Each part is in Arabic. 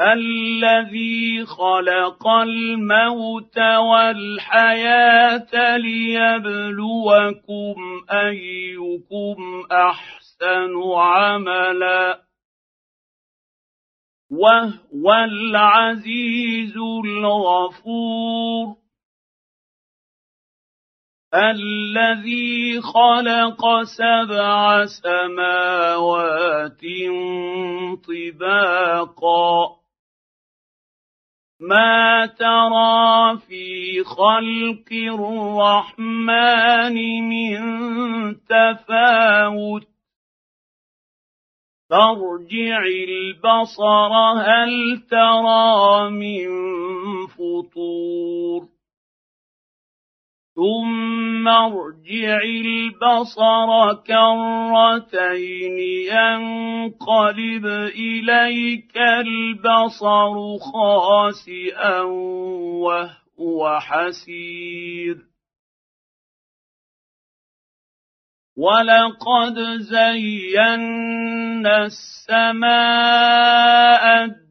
الذي خلق الموت والحياة ليبلوكم أيكم أحسن عملا. وهو العزيز الغفور. الذي خلق سبع سماوات طباقا. ما ترى في خلق الرحمن من تفاوت فارجع البصر هل ترى من فطور ثم ارجع البصر كرتين ينقلب اليك البصر خاسئا وهو حسير ولقد زينا السماء الدنيا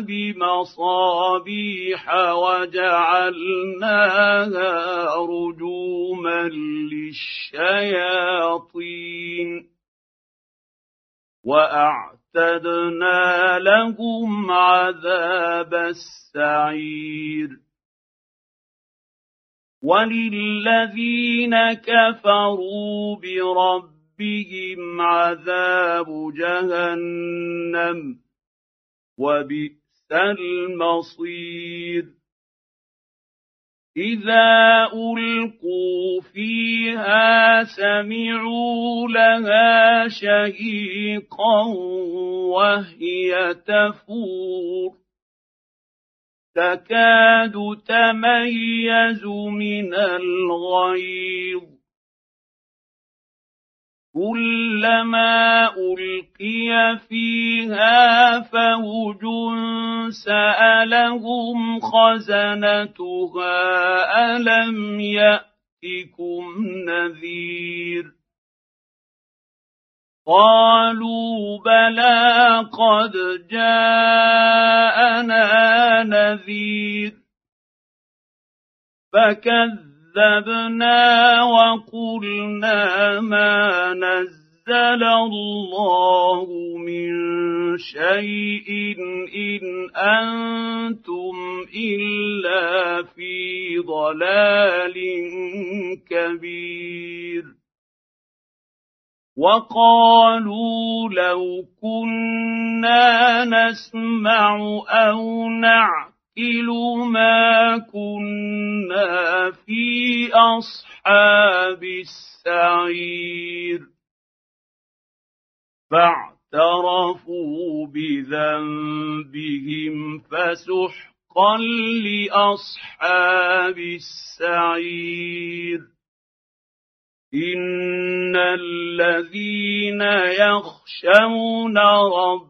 بمصابيح وجعلناها رجوما للشياطين وأعتدنا لهم عذاب السعير وللذين كفروا بربهم عذاب جهنم وبئس المصير. إذا ألقوا فيها سمعوا لها شهيقا وهي تفور. تكاد تميز من الغيظ. كلما ألقي فيها فوج سألهم خزنتها ألم يأتكم نذير؟ قالوا بلى قد جاءنا نذير. فكذب كذبنا وقلنا ما نزل الله من شيء ان أنتم الا في ضلال كبير وقالوا لو كنا نسمع أو نعلم نعقل ما كنا في اصحاب السعير فاعترفوا بذنبهم فسحقا لاصحاب السعير ان الذين يخشون ربهم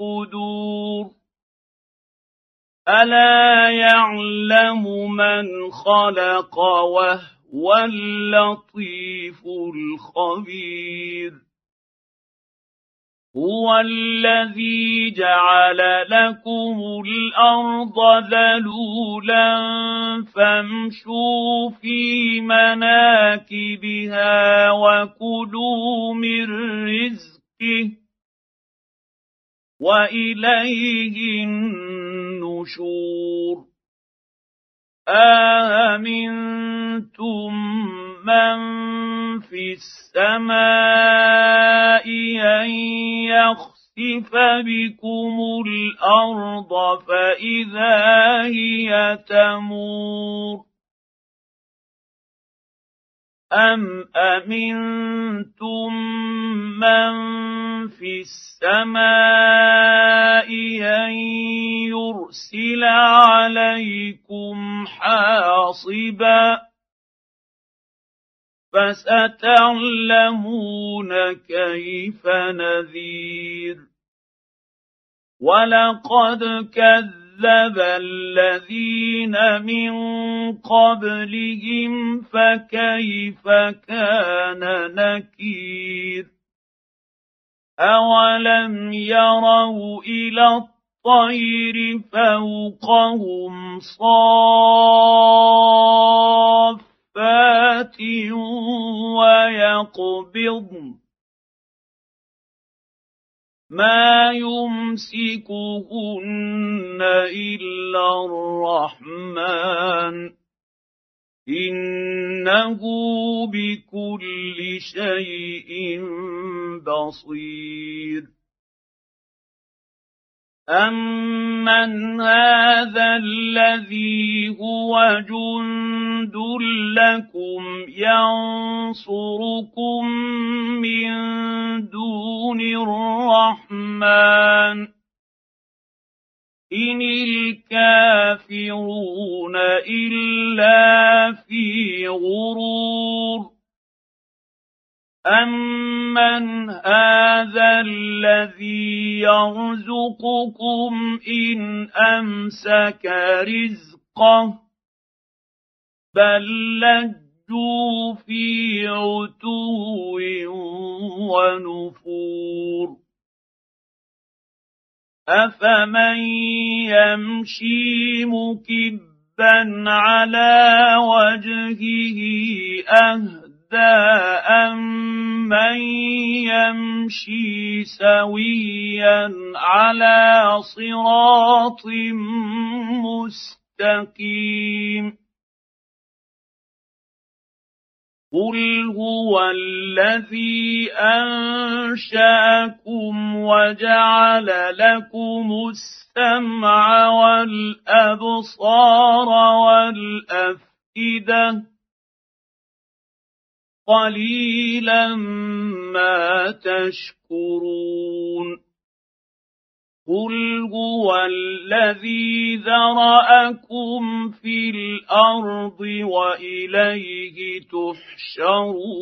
الصدور. الا يعلم من خلق وهو اللطيف الخبير. هو الذي جعل لكم الأرض ذلولا فامشوا في مناكبها وكلوا من رزقه وإليه النشور. آمنتم من في السماء أن يخسف بكم الأرض فإذا هي تمور؟ أم أمنتم من السماء أن يرسل عليكم حاصبا فستعلمون كيف نذير. ولقد كذب كذب الذين من قبلهم فكيف كان نكير. اولم يروا إلى الطير فوقهم صافات ويقبضن ما يمسكهن الا الرحمن انه بكل شيء بصير امن هذا الذي هو جند لكم ينصركم من دون الرحمن ان الكافرون الا في غرور امن هذا الذي يرزقكم ان امسك رزقه بل لجوا في عتو ونفور افمن يمشي مكبا على وجهه اهدى أَمَّن يَمْشِي سَوِيًّا عَلَىٰ صِرَاطٍ مُّسْتَقِيمٍ قُلْ هُوَ الَّذِي أَنشَأَكُمْ وَجَعَلَ لَكُمُ السَّمْعَ وَالْأَبْصَارَ وَالْأَفْئِدَةَ قليلا ما تشكرون قل هو الذي ذراكم في الأرض واليه تحشرون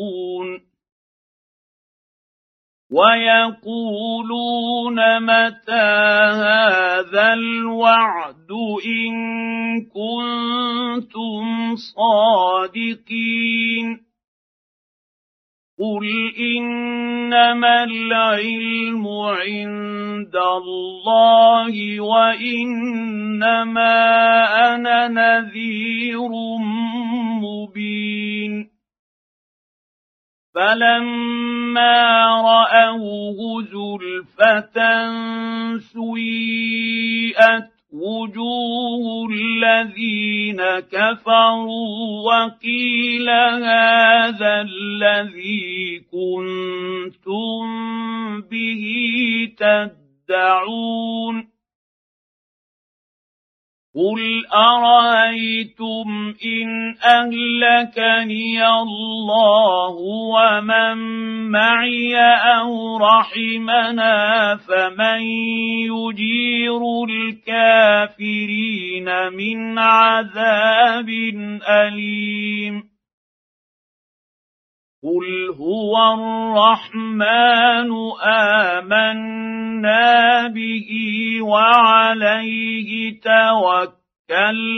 ويقولون متى هذا الوعد ان كنتم صادقين قل انما العلم عند الله وانما أنا نذير مبين فلما راوه زلفه سيئت وجوه الذين كفروا وقيل هذا الذي كنتم به تدعون قل ارايتم ان اهلكني الله ومن معي أو رحمنا فمن يجير الكافرين من عذاب اليم قل هو الرحمن امنا به وعليه توكلنا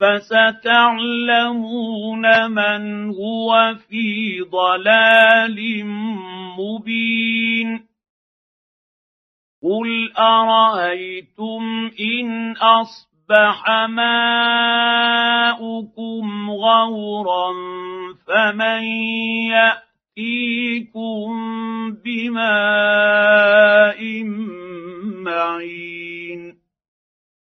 فستعلمون من هو في ضلال مبين. قل أرأيتم إن أصبح ماؤكم غورا فمن يأتيكم بماء معين